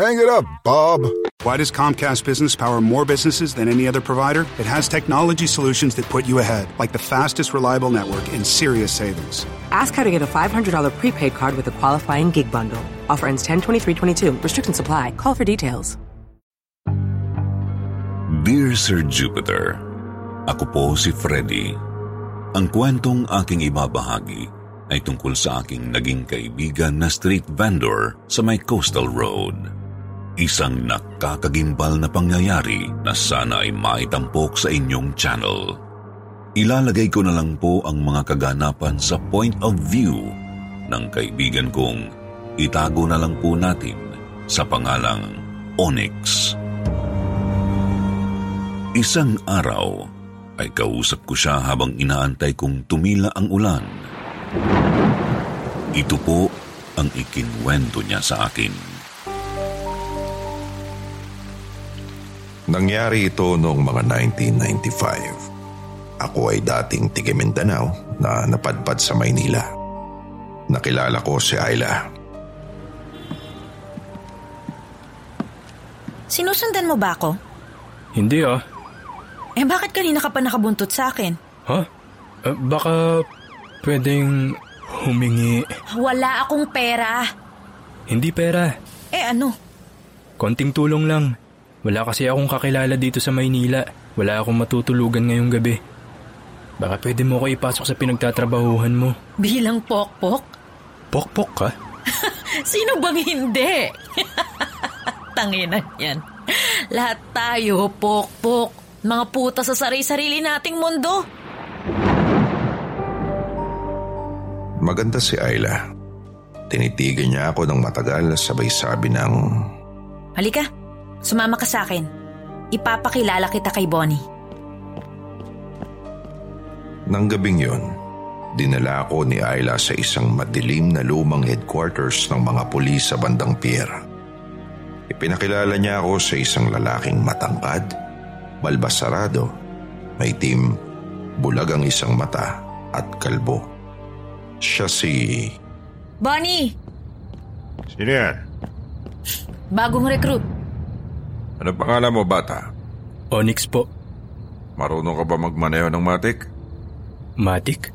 Hang it up, Bob. Why does Comcast Business power more businesses than any other provider? It has technology solutions that put you ahead, like the fastest reliable network and serious savings. Ask how to get a $500 prepaid card with a qualifying gig bundle. Offer ends 10-23-22. Restrictions apply. Call for details. Dear Sir Jupiter, Ako po si Freddy. Ang kwentong aking ibabahagi ay tungkol sa aking naging kaibigan na street vendor sa may coastal road. Isang nakakagimbal na pangyayari na sana ay maitampok sa inyong channel. Ilalagay ko na lang po ang mga kaganapan sa point of view ng kaibigan kong itago na lang po natin sa pangalang Onyx. Isang araw ay kausap ko siya habang inaantay kong tumila ang ulan. Ito po ang ikinwento niya sa akin. Nangyari ito noong mga 1995. Ako ay dating tiga Mindanao na napadpad sa Maynila. Nakilala ko si Ayla. Sinusundan mo ba ako? Hindi ah. Eh bakit kanina ka pa nakabuntot sa akin? Ha? Uh, baka pwedeng humingi. Wala akong pera. Hindi pera. Eh ano? Konting tulong lang. Wala kasi akong kakilala dito sa Maynila. Wala akong matutulugan ngayong gabi. Baka pwede mo ko ipasok sa pinagtatrabahuhan mo. Bilang pokpok? Pokpok ka? Sino bang hindi? Tanginan yan. Lahat tayo, pokpok. Mga puta sa sarili-sarili nating mundo. Maganda si Ayla. Tinitigan niya ako ng matagal sabay sabi ng... Halika, sumama ka sa akin. Ipapakilala kita kay Bonnie. Nang gabing yon, dinala ako ni Ayla sa isang madilim na lumang headquarters ng mga pulis sa bandang pier. Ipinakilala niya ako sa isang lalaking matangkad, balbasarado, may team, bulag ang isang mata at kalbo. Siya si... Bonnie! Sino yan? Bagong recruit. Ano pangalan mo, bata? Onyx po. Marunong ka ba magmaneho ng matik? Matik?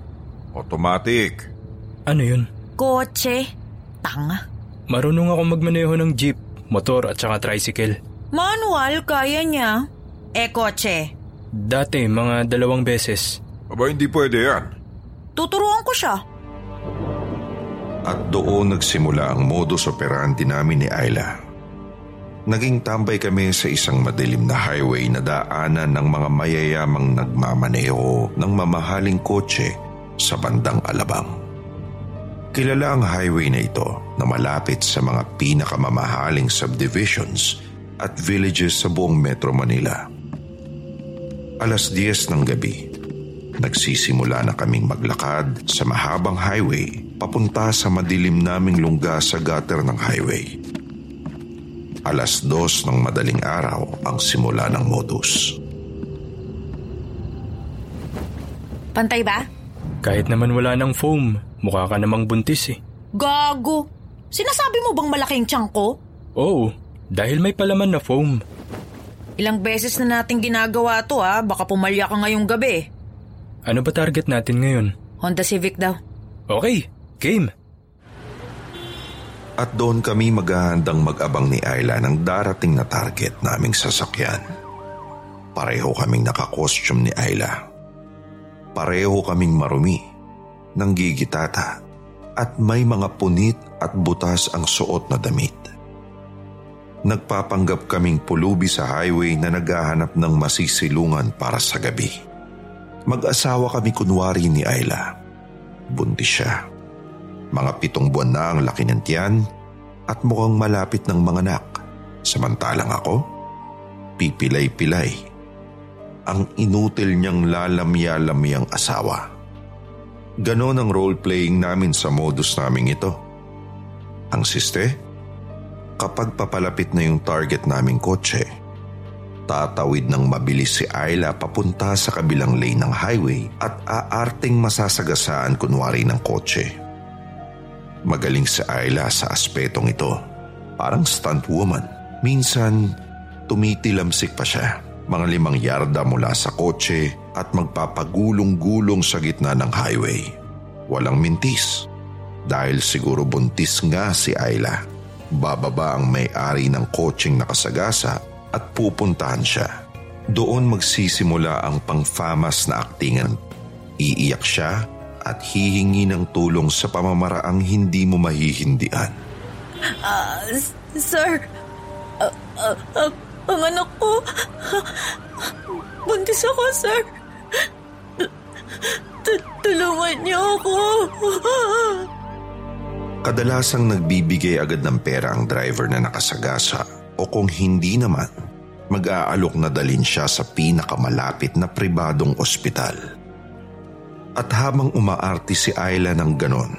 Automatic. Ano yun? Kotse. Tanga. Marunong ako magmaneho ng jeep, motor at saka tricycle. Manual, kaya niya. Eh, kotse. Dati, mga dalawang beses. Aba, hindi pwede yan. Tuturuan ko siya. At doon nagsimula ang modus operandi namin ni Ayla. Naging tambay kami sa isang madilim na highway na daanan ng mga mayayamang nagmamaneho ng mamahaling kotse sa bandang Alabang. Kilala ang highway na ito na malapit sa mga pinakamamahaling subdivisions at villages sa buong Metro Manila. Alas 10 ng gabi, nagsisimula na kaming maglakad sa mahabang highway papunta sa madilim naming lungga sa gutter ng highway. Alas dos ng madaling araw ang simula ng modus. Pantay ba? Kahit naman wala ng foam, mukha ka namang buntis eh. Gago! Sinasabi mo bang malaking tiyan ko? Oo, dahil may palaman na foam. Ilang beses na natin ginagawa to ha, baka pumalya ka ngayong gabi. Ano ba target natin ngayon? Honda Civic daw. Okay, game. At doon kami maghahandang mag-abang ni Ayla ng darating na target naming sasakyan. Pareho kaming nakakostume ni Ayla. Pareho kaming marumi, nanggigitata, at may mga punit at butas ang suot na damit. Nagpapanggap kaming pulubi sa highway na naghahanap ng masisilungan para sa gabi. Mag-asawa kami kunwari ni Ayla. Buntis siya. Mga pitong buwan na ang laki ng tiyan at mukhang malapit ng mga anak. Samantalang ako, pipilay-pilay. Ang inutil niyang lalamya-lamyang asawa. Ganon ang role-playing namin sa modus naming ito. Ang siste, kapag papalapit na yung target naming kotse, tatawid ng mabilis si Ayla papunta sa kabilang lane ng highway at aarting masasagasaan kunwari ng kotse. Magaling si Ayla sa aspetong ito. Parang stunt woman. Minsan, tumitilamsik pa siya. Mga limang yarda mula sa kotse at magpapagulong-gulong sa gitna ng highway. Walang mintis. Dahil siguro buntis nga si Ayla. Bababa ang may-ari ng kotseng nakasagasa at pupuntahan siya. Doon magsisimula ang pangfamas na aktingan. Iiyak siya at hihingi ng tulong sa pamamaraang hindi mo mahihindian. Uh, sir, uh, uh, uh, ang anak ko, buntis ako, sir. Tulungan niyo ako. Kadalasang nagbibigay agad ng pera ang driver na nakasagasa o kung hindi naman, mag-aalok na dalin siya sa pinakamalapit na pribadong ospital. At habang umaarti si Ayla ng ganon,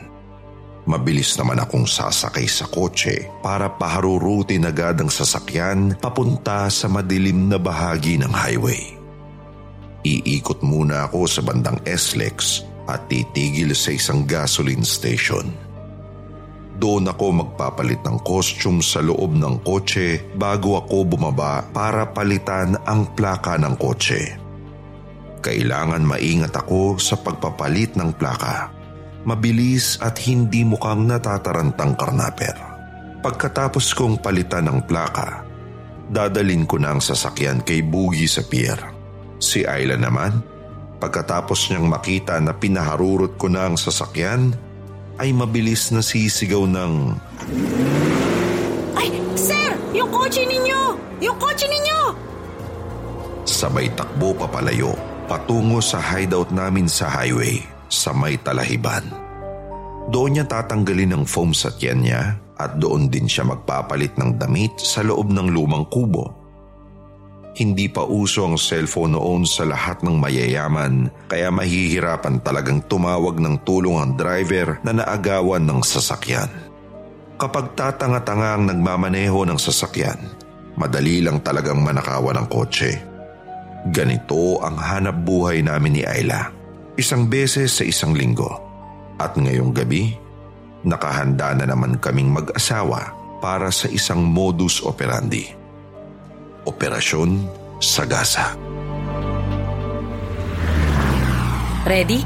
mabilis naman akong sasakay sa kotse para paharurutin agad ang sasakyan papunta sa madilim na bahagi ng highway. Iikot muna ako sa bandang SLEX at titigil sa isang gasoline station. Doon ako magpapalit ng costume sa loob ng kotse bago ako bumaba para palitan ang plaka ng kotse. Kailangan maingat ako sa pagpapalit ng plaka. Mabilis at hindi mukhang natatarantang karnaper. Pagkatapos kong palitan ng plaka, dadalin ko na ang sasakyan kay Bugi sa pier. Si Ayla naman, pagkatapos niyang makita na pinaharurot ko na ang sasakyan, ay mabilis na sisigaw ng... Ay, sir! Yung kotse ninyo! Yung kotse ninyo! Sabay takbo papalayo patungo sa hideout namin sa highway sa may talahiban. Doon niya tatanggalin ang foam sa tiyan niya at doon din siya magpapalit ng damit sa loob ng lumang kubo. Hindi pa uso ang cellphone noon sa lahat ng mayayaman kaya mahihirapan talagang tumawag ng tulong ang driver na naagawan ng sasakyan. Kapag tatanga-tanga ang nagmamaneho ng sasakyan, madali lang talagang manakawan ng kotse. Ganito ang hanap buhay namin ni Ayla. Isang beses sa isang linggo. At ngayong gabi, nakahanda na naman kaming mag-asawa para sa isang modus operandi. Operasyon Sagasa. Ready?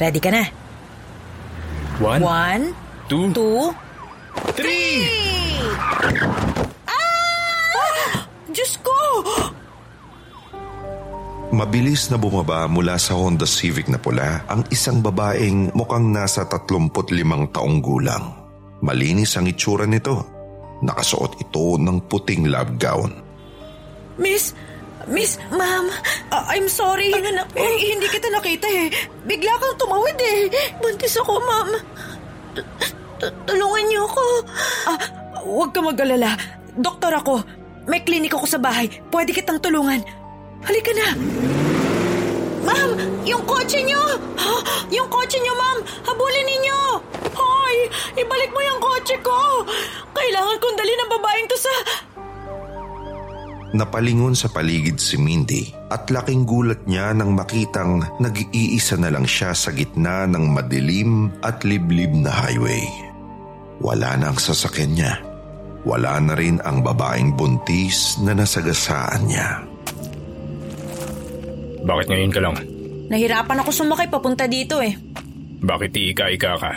Ready ka na? One, One, two, two, three! Ah! Diyos ko! Mabilis na bumaba mula sa Honda Civic na pula ang isang babaeng mukhang nasa 35 taong gulang. Malinis ang itsura nito. Nakasuot ito ng puting lab gown. Miss, Miss, ma'am, uh, I'm sorry. Ang anak ko. Eh, hindi kita nakita eh. Bigla kang tumawid eh. Buntis ako, ma'am. Tulungan niyo ako. Ah, huwag ka mag-alala. Doktor ako. May klinik ako sa bahay. Pwede kitang tulungan. Halika na. Ma'am, yung kotse niyo! Ha? Yung kotse niyo, ma'am! Habulin ninyo! Hoy! Ibalik mo yung kotse ko! Kailangan kong dali ng babaeng to sa... Napalingon sa paligid si Mindy at laking gulat niya nang makitang nag-iisa na lang siya sa gitna ng madilim at liblib na highway. Wala na ang sasakyan niya. Wala na rin ang babaeng buntis na nasagasaan niya. Bakit ngayon ka lang? Nahirapan ako sumakay papunta dito eh. Bakit iika-ika ka?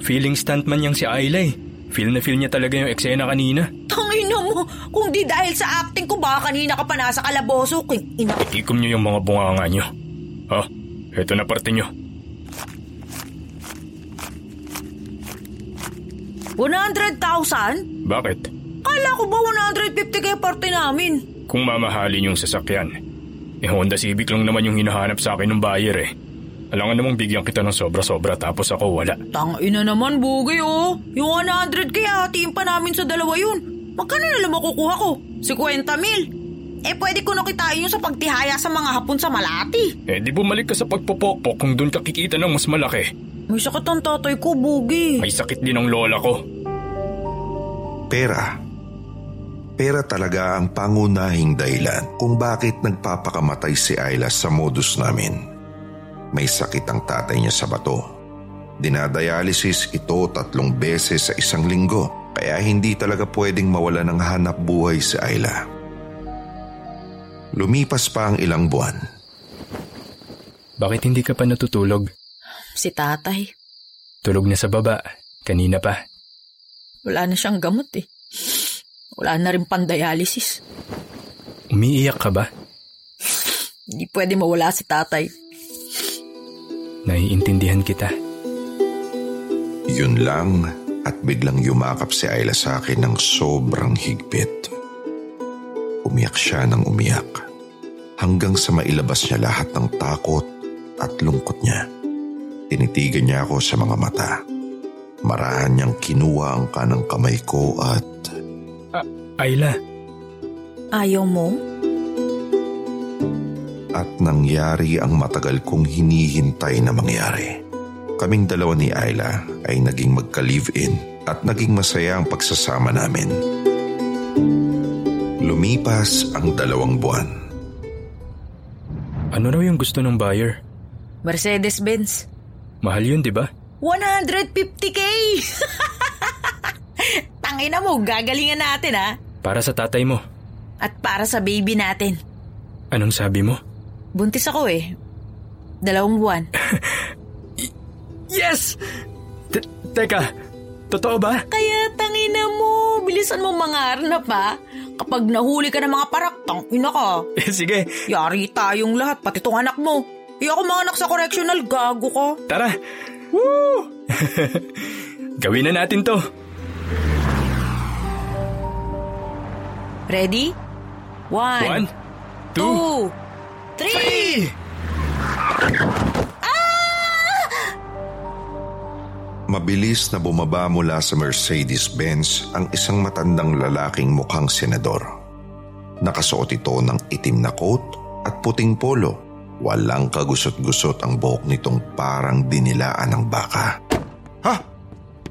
Feeling stuntman yang si Ayla eh. Feel na feel niya talaga yung eksena kanina. Tangina mo, kung di dahil sa acting ko baka kanina ka pa nasa kalaboso. Kung ina... Itikom niyo yung mga bunganga niyo. Oh, eto na parte niyo. 100,000? Bakit? Kala ko ba 150 kaya parte namin? Kung mamahalin yung sasakyan. Eh Honda Civic lang naman yung hinahanap sa akin ng buyer eh. Alangan namang bigyan kita ng sobra-sobra tapos ako wala. Tangina naman, bugay oh. Yung 100 kaya hatiin pa namin sa dalawa yun. Magkano na lang makukuha ko? 50 mil. Eh pwede ko nakitain yung sa pagtihaya sa mga hapon sa Malati. Eh di bumalik ka sa pagpupokpok kung doon ka kikita ng mas malaki. May sakit ang tatay ko, bugi. May sakit din ang lola ko. Pera. Pera talaga ang pangunahing dahilan kung bakit nagpapakamatay si Ayla sa modus namin. May sakit ang tatay niya sa bato. Dinadialysis ito tatlong beses sa isang linggo kaya hindi talaga pwedeng mawala ng hanap buhay si Ayla. Lumipas pa ang ilang buwan. Bakit hindi ka pa natutulog? Si tatay. Tulog na sa baba. Kanina pa. Wala na siyang gamot eh. Wala na rin pandialysis. Umiiyak ka ba? Hindi pwede mawala si tatay. Naiintindihan kita. Yun lang at biglang yumakap si Ayla sa akin ng sobrang higpit. Umiyak siya ng umiyak hanggang sa mailabas niya lahat ng takot at lungkot niya. Tinitigan niya ako sa mga mata. Marahan niyang kinuha ang kanang kamay ko at... Ayla. Ayaw mo? At nangyari ang matagal kong hinihintay na mangyari. Kaming dalawa ni Ayla ay naging magka-live-in at naging masaya ang pagsasama namin. Lumipas ang dalawang buwan. Ano raw yung gusto ng buyer? Mercedes-Benz. Mahal yun, di ba? 150k! Tangina mo, gagalingan natin ha. Para sa tatay mo. At para sa baby natin. Anong sabi mo? Buntis ako eh. Dalawang buwan. yes! T- teka, totoo ba? Kaya tangina mo, bilisan mo mangarap ha. Kapag nahuli ka ng mga parak, tangina ka. Eh, sige. Yari tayong lahat, pati tong anak mo. Eh ako mga anak sa correctional, gago ko. Tara! Woo! Gawin na natin to. Ready? One. One, two, two three. three! Mabilis na bumaba mula sa Mercedes-Benz ang isang matandang lalaking mukhang senador. Nakasuot ito ng itim na coat at puting polo. Walang kagusot-gusot ang buhok nitong parang dinilaan ng baka. Ha?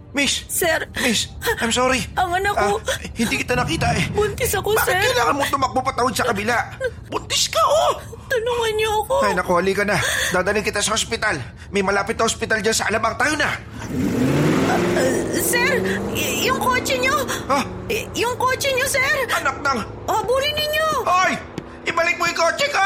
Miss! Sir! Miss, I'm sorry. Ang anak ko. Ah, hindi kita nakita eh. Buntis ako, Bakit sir. kailangan mo tumakbo patawid sa kabila? Buntis ka, oh! Tulungan niyo ako. Ay, naku, halika na. Dadalhin kita sa ospital. May malapit na ospital dyan sa Alabang. Tayo na! Sir, y- yung kotse niyo. Ha? Y- yung kotse niyo, sir. Anak ng... Habulin ninyo. Hoy! Ibalik mo yung kotse ko!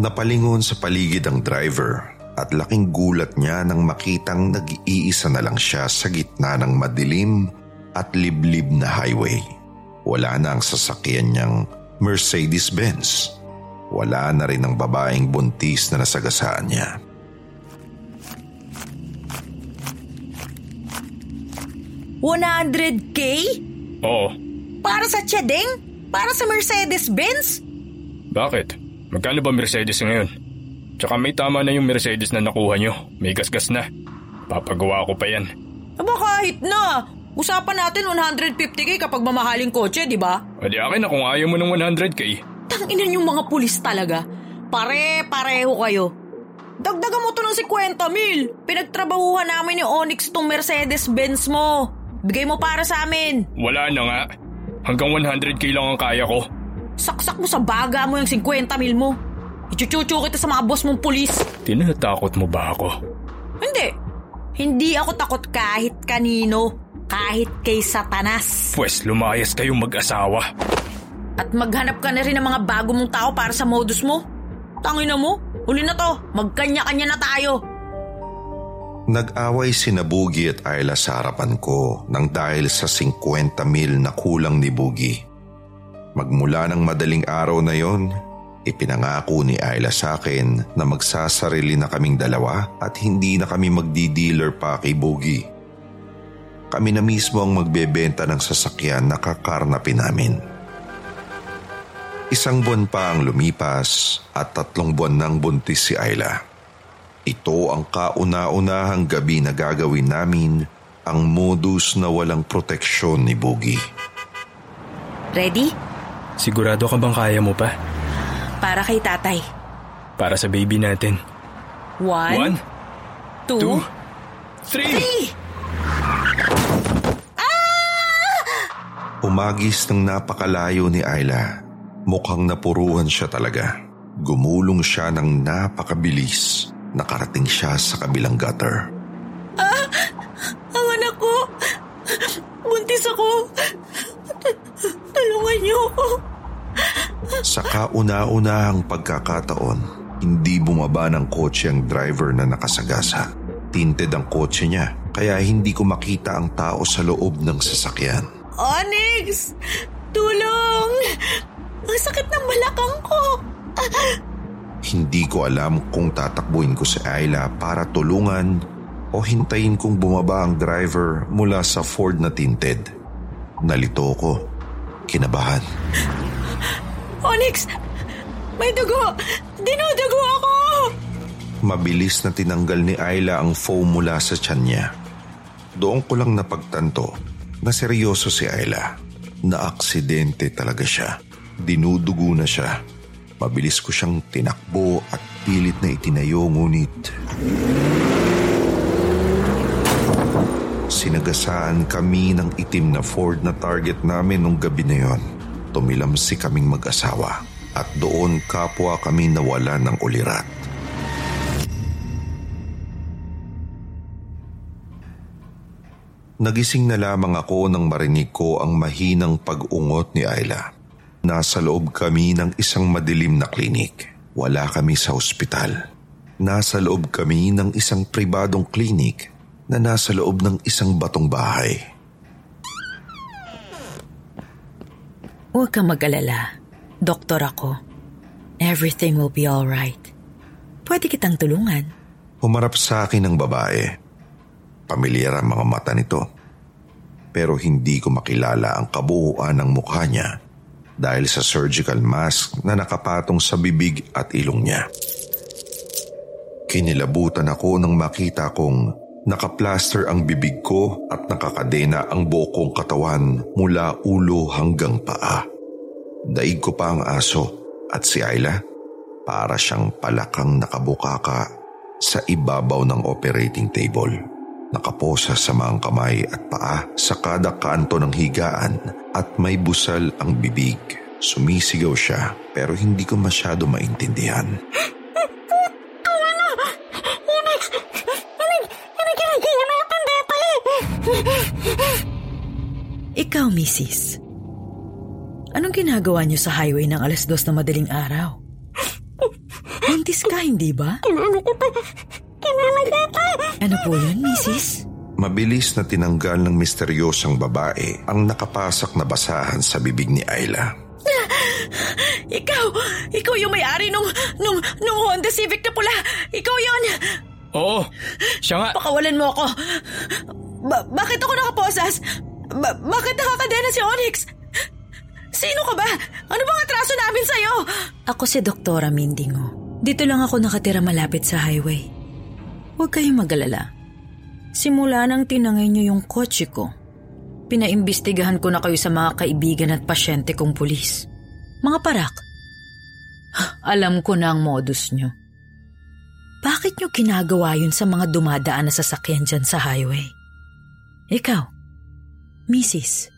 Napalingon sa paligid ang driver at laking gulat niya nang makitang nag-iisa na lang siya sa gitna ng madilim at liblib na highway. Wala na ang sasakyan niyang Mercedes-Benz. wala na rin ang babaeng buntis na nasagasaan niya. $100K? Oo. Para sa Chedeng? Para sa Mercedes-Benz? Bakit? Magkano ba Mercedes ngayon? Tsaka may tama na yung Mercedes na nakuha nyo. May gasgas na. Papagawa ko pa yan. Aba kahit na. Usapan natin 150k kapag mamahaling kotse, di ba? O di akin na kung ayaw mo ng 100k. Tanginan yung mga pulis talaga. Pare-pareho kayo. Dagdagan mo to ng 50 mil. Pinagtrabahuhan namin ni Onyx tong Mercedes-Benz mo. Bigay mo para sa amin. Wala na nga. Hanggang 100k lang ang kaya ko. Saksak mo sa baga mo yung 50 mil mo. Ichuchuchu kita sa mga boss mong pulis. Tinatakot mo ba ako? Hindi. Hindi ako takot kahit kanino. Kahit kay Satanas. Pwes lumayas kayong mag-asawa. At maghanap ka na rin ng mga bago mong tao para sa modus mo. Tangina mo, huli na to. Magkanya-kanya na tayo. Nag-away si Nabugi at Ayla sa harapan ko nang dahil sa 50 mil na kulang ni Bugi. Magmula ng madaling araw na yon, ipinangako ni Ayla sa akin na magsasarili na kaming dalawa at hindi na kami magdi-dealer pa kay Bugi kami na mismo ang magbebenta ng sasakyan na kakarnapin namin. Isang buwan pa ang lumipas at tatlong buwan nang buntis si Ayla. Ito ang kauna-unahang gabi na gagawin namin ang modus na walang proteksyon ni Boogie. Ready? Sigurado ka bang kaya mo pa? Para kay tatay. Para sa baby natin. One. One. Two. two three. three. Umagis ng napakalayo ni Ayla. Mukhang napuruhan siya talaga. Gumulong siya ng napakabilis. Nakarating siya sa kabilang gutter. Ah! Ang anak ko! Buntis ako! Tulungan niyo ako! Sa kauna-unahang pagkakataon, hindi bumaba ng kotse ang driver na nakasagasa. Tinted ang kotse niya, kaya hindi ko makita ang tao sa loob ng sasakyan. Onyx! Tulong! Ang sakit ng balakang ko! Hindi ko alam kung tatakbuhin ko si Ayla para tulungan o hintayin kong bumaba ang driver mula sa Ford na tinted. Nalito ko. Kinabahan. Onyx! May dugo! Dinudugo ako! Mabilis na tinanggal ni Ayla ang foam mula sa tiyan niya. Doon ko lang napagtanto na seryoso si Ayla. Na aksidente talaga siya. Dinudugo na siya. Mabilis ko siyang tinakbo at pilit na itinayo ngunit... Sinagasaan kami ng itim na Ford na target namin nung gabi na yon. Tumilamsi kaming mag-asawa at doon kapwa kami nawala ng ulirat. Nagising na lamang ako nang marinig ko ang mahinang pag-ungot ni Ayla. Nasa loob kami ng isang madilim na klinik. Wala kami sa ospital. Nasa loob kami ng isang pribadong klinik na nasa loob ng isang batong bahay. Huwag kang mag-alala. Doktor ako. Everything will be alright. Pwede kitang tulungan. Humarap sa akin ang babae Pamilyar ang mga mata nito. Pero hindi ko makilala ang kabuuan ng mukha niya dahil sa surgical mask na nakapatong sa bibig at ilong niya. Kinilabutan ako nang makita kong nakaplaster ang bibig ko at nakakadena ang buo katawan mula ulo hanggang paa. Daig ko pa ang aso at si Ayla para siyang palakang nakabukaka sa ibabaw ng operating table. Nakaposa sa mga kamay at paa sa kada kanto ng higaan at may busal ang bibig. Sumisigaw siya pero hindi ko masyado maintindihan. Ikaw, Mrs. Anong ginagawa niyo sa highway ng alas dos na madaling araw? Buntis ka, hindi ba? Kinano ko pa. Ano po yun, Mrs.? Mabilis na tinanggal ng misteryosang babae ang nakapasak na basahan sa bibig ni Ayla. Ikaw, ikaw yung may-ari nung, nung, nung Honda Civic na pula. Ikaw yon. Oo, siya nga. Pakawalan mo ako. Ba- bakit ako nakaposas? Ba- bakit nakakadena si Onyx? Sino ka ba? Ano bang atraso namin sa'yo? Ako si Doktora Mindingo. Dito lang ako nakatira malapit sa highway. Huwag kayong magalala. Simula nang tinangay niyo yung kotse ko, pinaimbestigahan ko na kayo sa mga kaibigan at pasyente kong pulis. Mga parak. Alam ko na ang modus niyo. Bakit niyo ginagawa yun sa mga dumadaan na sasakyan dyan sa highway? Ikaw, Mrs.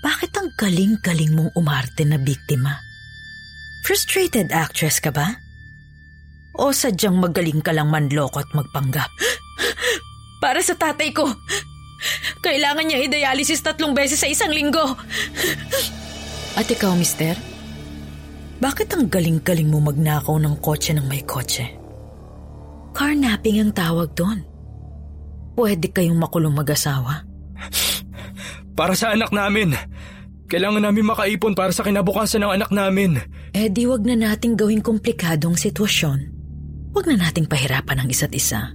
Bakit ang galing-galing mong umarte na biktima? Frustrated actress ka ba? O sadyang magaling ka lang manloko at magpanggap? Para sa tatay ko. Kailangan niya i-dialysis tatlong beses sa isang linggo. At ikaw, mister? Bakit ang galing-galing mo magnakaw ng kotse ng may kotse? Carnapping ang tawag doon. Pwede kayong makulong mag-asawa. Para sa anak namin. Kailangan namin makaipon para sa kinabukasan ng anak namin. Eh di wag na nating gawing komplikadong sitwasyon. Wag na nating pahirapan ang isa't isa.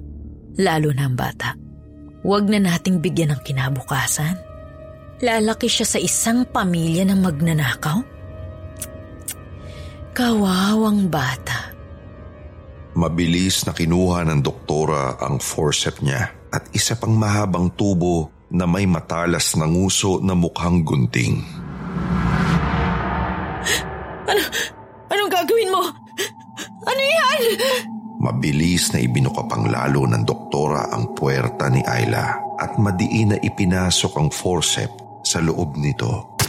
Lalo na ang bata. Wag na nating bigyan ng kinabukasan. Lalaki siya sa isang pamilya ng magnanakaw. Kawawang bata. Mabilis na kinuha ng doktora ang forceps niya at isa pang mahabang tubo na may matalas na nguso na mukhang gunting. Ano? Anong gagawin mo? Ano yan? Mabilis na ibinukapang lalo ng doktora ang puwerta ni Ayla at madiin na ipinasok ang forceps sa loob nito.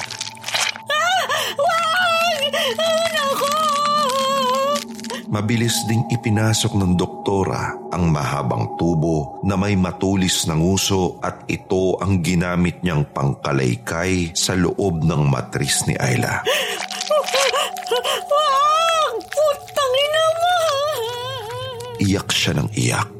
Mabilis ding ipinasok ng doktora ang mahabang tubo na may matulis na nguso at ito ang ginamit niyang pangkalaykay sa loob ng matris ni Ayla. Iyak siya ng iyak.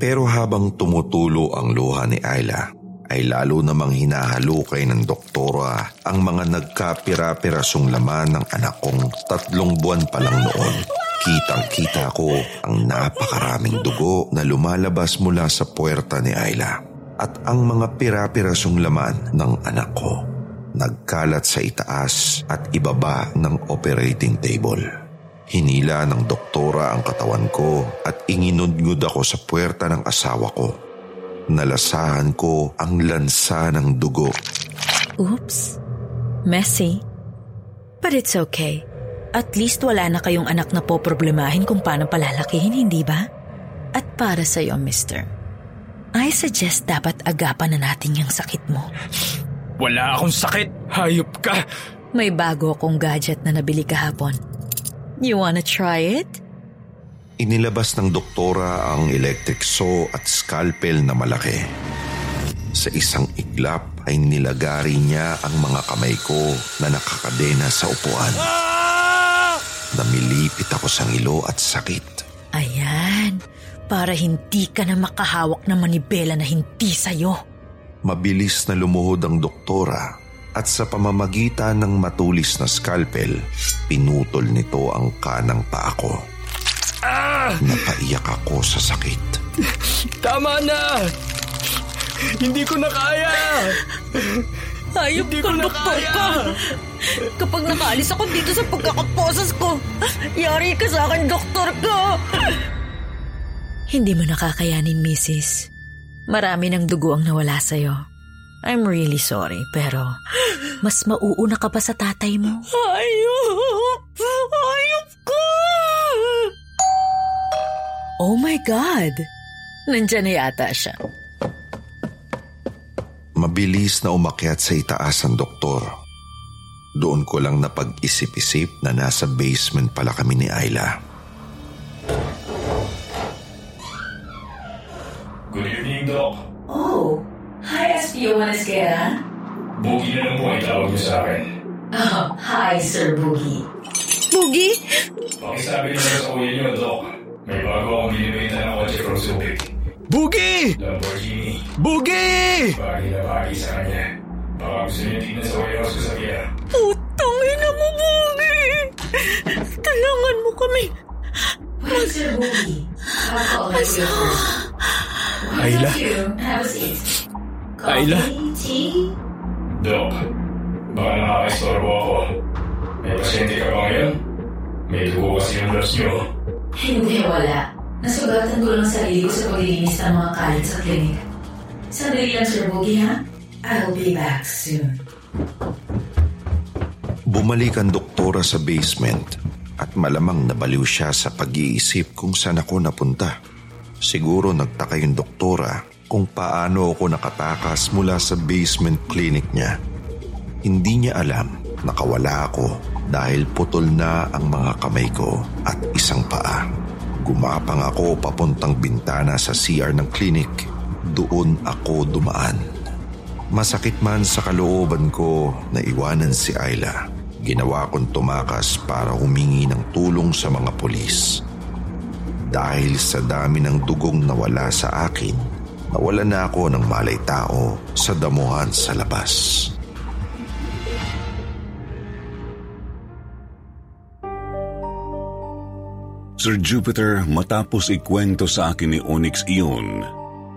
Pero habang tumutulo ang luha ni Ayla, ay lalo namang hinahalukay ng doktora ang mga nagkapira-pirasong laman ng anak kong tatlong buwan pa lang noon. Kitang-kita ko ang napakaraming dugo na lumalabas mula sa puwerta ni Ayla at ang mga pira-pirasong laman ng anak ko nagkalat sa itaas at ibaba ng operating table. Hinila ng doktora ang katawan ko at inginudngud ako sa puwerta ng asawa ko. Nalasahan ko ang lansa ng dugo. Oops. Messy. But it's okay. At least wala na kayong anak na poproblemahin kung paano palalakihin, hindi ba? At para sa'yo, mister, I suggest dapat agapan na natin yung sakit mo. Wala akong sakit. Hayop ka. May bago akong gadget na nabili kahapon. You wanna try it? Inilabas ng doktora ang electric saw at scalpel na malaki. Sa isang iglap ay nilagari niya ang mga kamay ko na nakakadena sa upuan. Namilipit ako sa ngilo at sakit. Ayan, para hindi ka na makahawak ng manibela na hindi sa'yo. Mabilis na lumuhod ang doktora at sa pamamagitan ng matulis na scalpel, pinutol nito ang kanang paa ko. Ah! Napaiyak ako sa sakit. Tama na! Hindi ko na kaya! Hayop Hindi na doktor ka! Kapag nakaalis ako dito sa pagkakaposas ko, yari ka sa akin, doktor ka! Hindi mo nakakayanin, Mrs. Marami ng dugo ang nawala sa'yo. I'm really sorry, pero mas mauuna ka pa sa tatay mo. Hayop! Hayop ka! Oh my God! Nandyan na yata siya. Mabilis na umakyat sa itaas ang doktor. Doon ko lang napag-isip-isip na nasa basement pala kami ni Ayla. Good evening, Doc. Oh, hi SPO Manasquera. Boogie na lang po ang tawag niyo sa akin. Oh, hi Sir Boogie. Boogie? Pakisabi niyo sa kuya niyo, Doc. May bago akong binibenta ng kotse from Subic. Boogie! Lamborghini. Boogie! Bagay na bagay sa kanya. Baka gusto niyo tignan sa warehouse ko sa Piera. Putang Ina mo, Boogie! Tulungan mo kami. Wait, Sir Boogie. I'll call her first. Ayla? Have a seat. Ayla? Tea? Dok, baka nakakaistorbo ako. May pasyente ka ba ngayon? May dugo kasi yung nurse niyo. Hindi, wala. Nasugatan ko lang sarili ko sa paglilinis ng mga kalit sa klinik. Sandali lang, Sir Boogie, ha? I'll be back soon. Bumalik ang doktora sa basement at malamang nabaliw siya sa pag-iisip kung saan ako napunta. Siguro nagtaka yung doktora kung paano ako nakatakas mula sa basement clinic niya. Hindi niya alam nakawala ako dahil putol na ang mga kamay ko at isang paa. Gumapang ako papuntang bintana sa CR ng clinic. Doon ako dumaan. Masakit man sa kalooban ko na iwanan si Ayla. Ginawa kong tumakas para humingi ng tulong sa mga polis. Dahil sa dami ng dugong nawala sa akin, nawala na ako ng malay tao sa damuhan sa labas. Sir Jupiter, matapos ikwento sa akin ni Onyx iyon,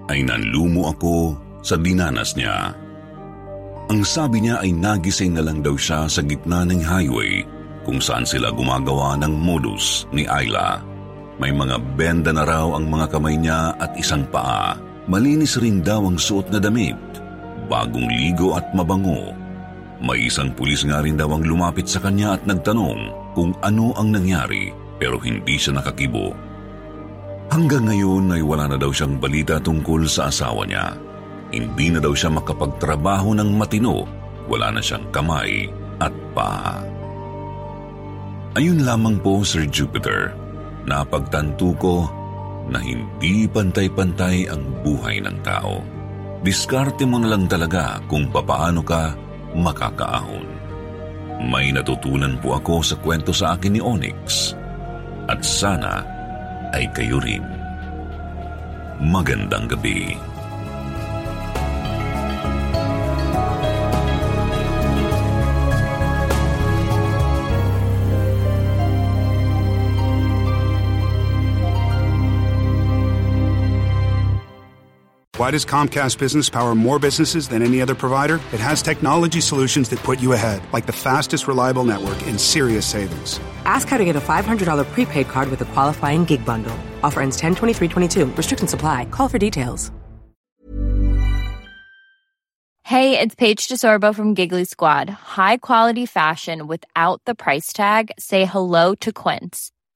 ay nanlumo ako sa dinanas niya. Ang sabi niya ay nagising na lang daw siya sa gitna ng highway kung saan sila gumagawa ng modus ni Ayla. May mga benda na raw ang mga kamay niya at isang paa. Malinis rin daw ang suot na damit, bagong ligo at mabango. May isang pulis nga rin daw ang lumapit sa kanya at nagtanong kung ano ang nangyari pero hindi siya nakakibo. Hanggang ngayon ay wala na daw siyang balita tungkol sa asawa niya. Hindi na daw siya makapagtrabaho ng matino, wala na siyang kamay at paa. Ayun lamang po, Sir Jupiter, napagtanto ko na hindi pantay-pantay ang buhay ng tao. Diskarte mo na lang talaga kung papaano ka makakaahon. May natutunan po ako sa kwento sa akin ni Onyx at sana ay kayo rin. Magandang gabi. Why does Comcast Business power more businesses than any other provider? It has technology solutions that put you ahead, like the fastest reliable network and serious savings. Ask how to get a $500 prepaid card with a qualifying gig bundle. Offer ends 10 23 Restrictions apply. Call for details. Hey, it's Paige DeSorbo from Giggly Squad. High quality fashion without the price tag? Say hello to Quince.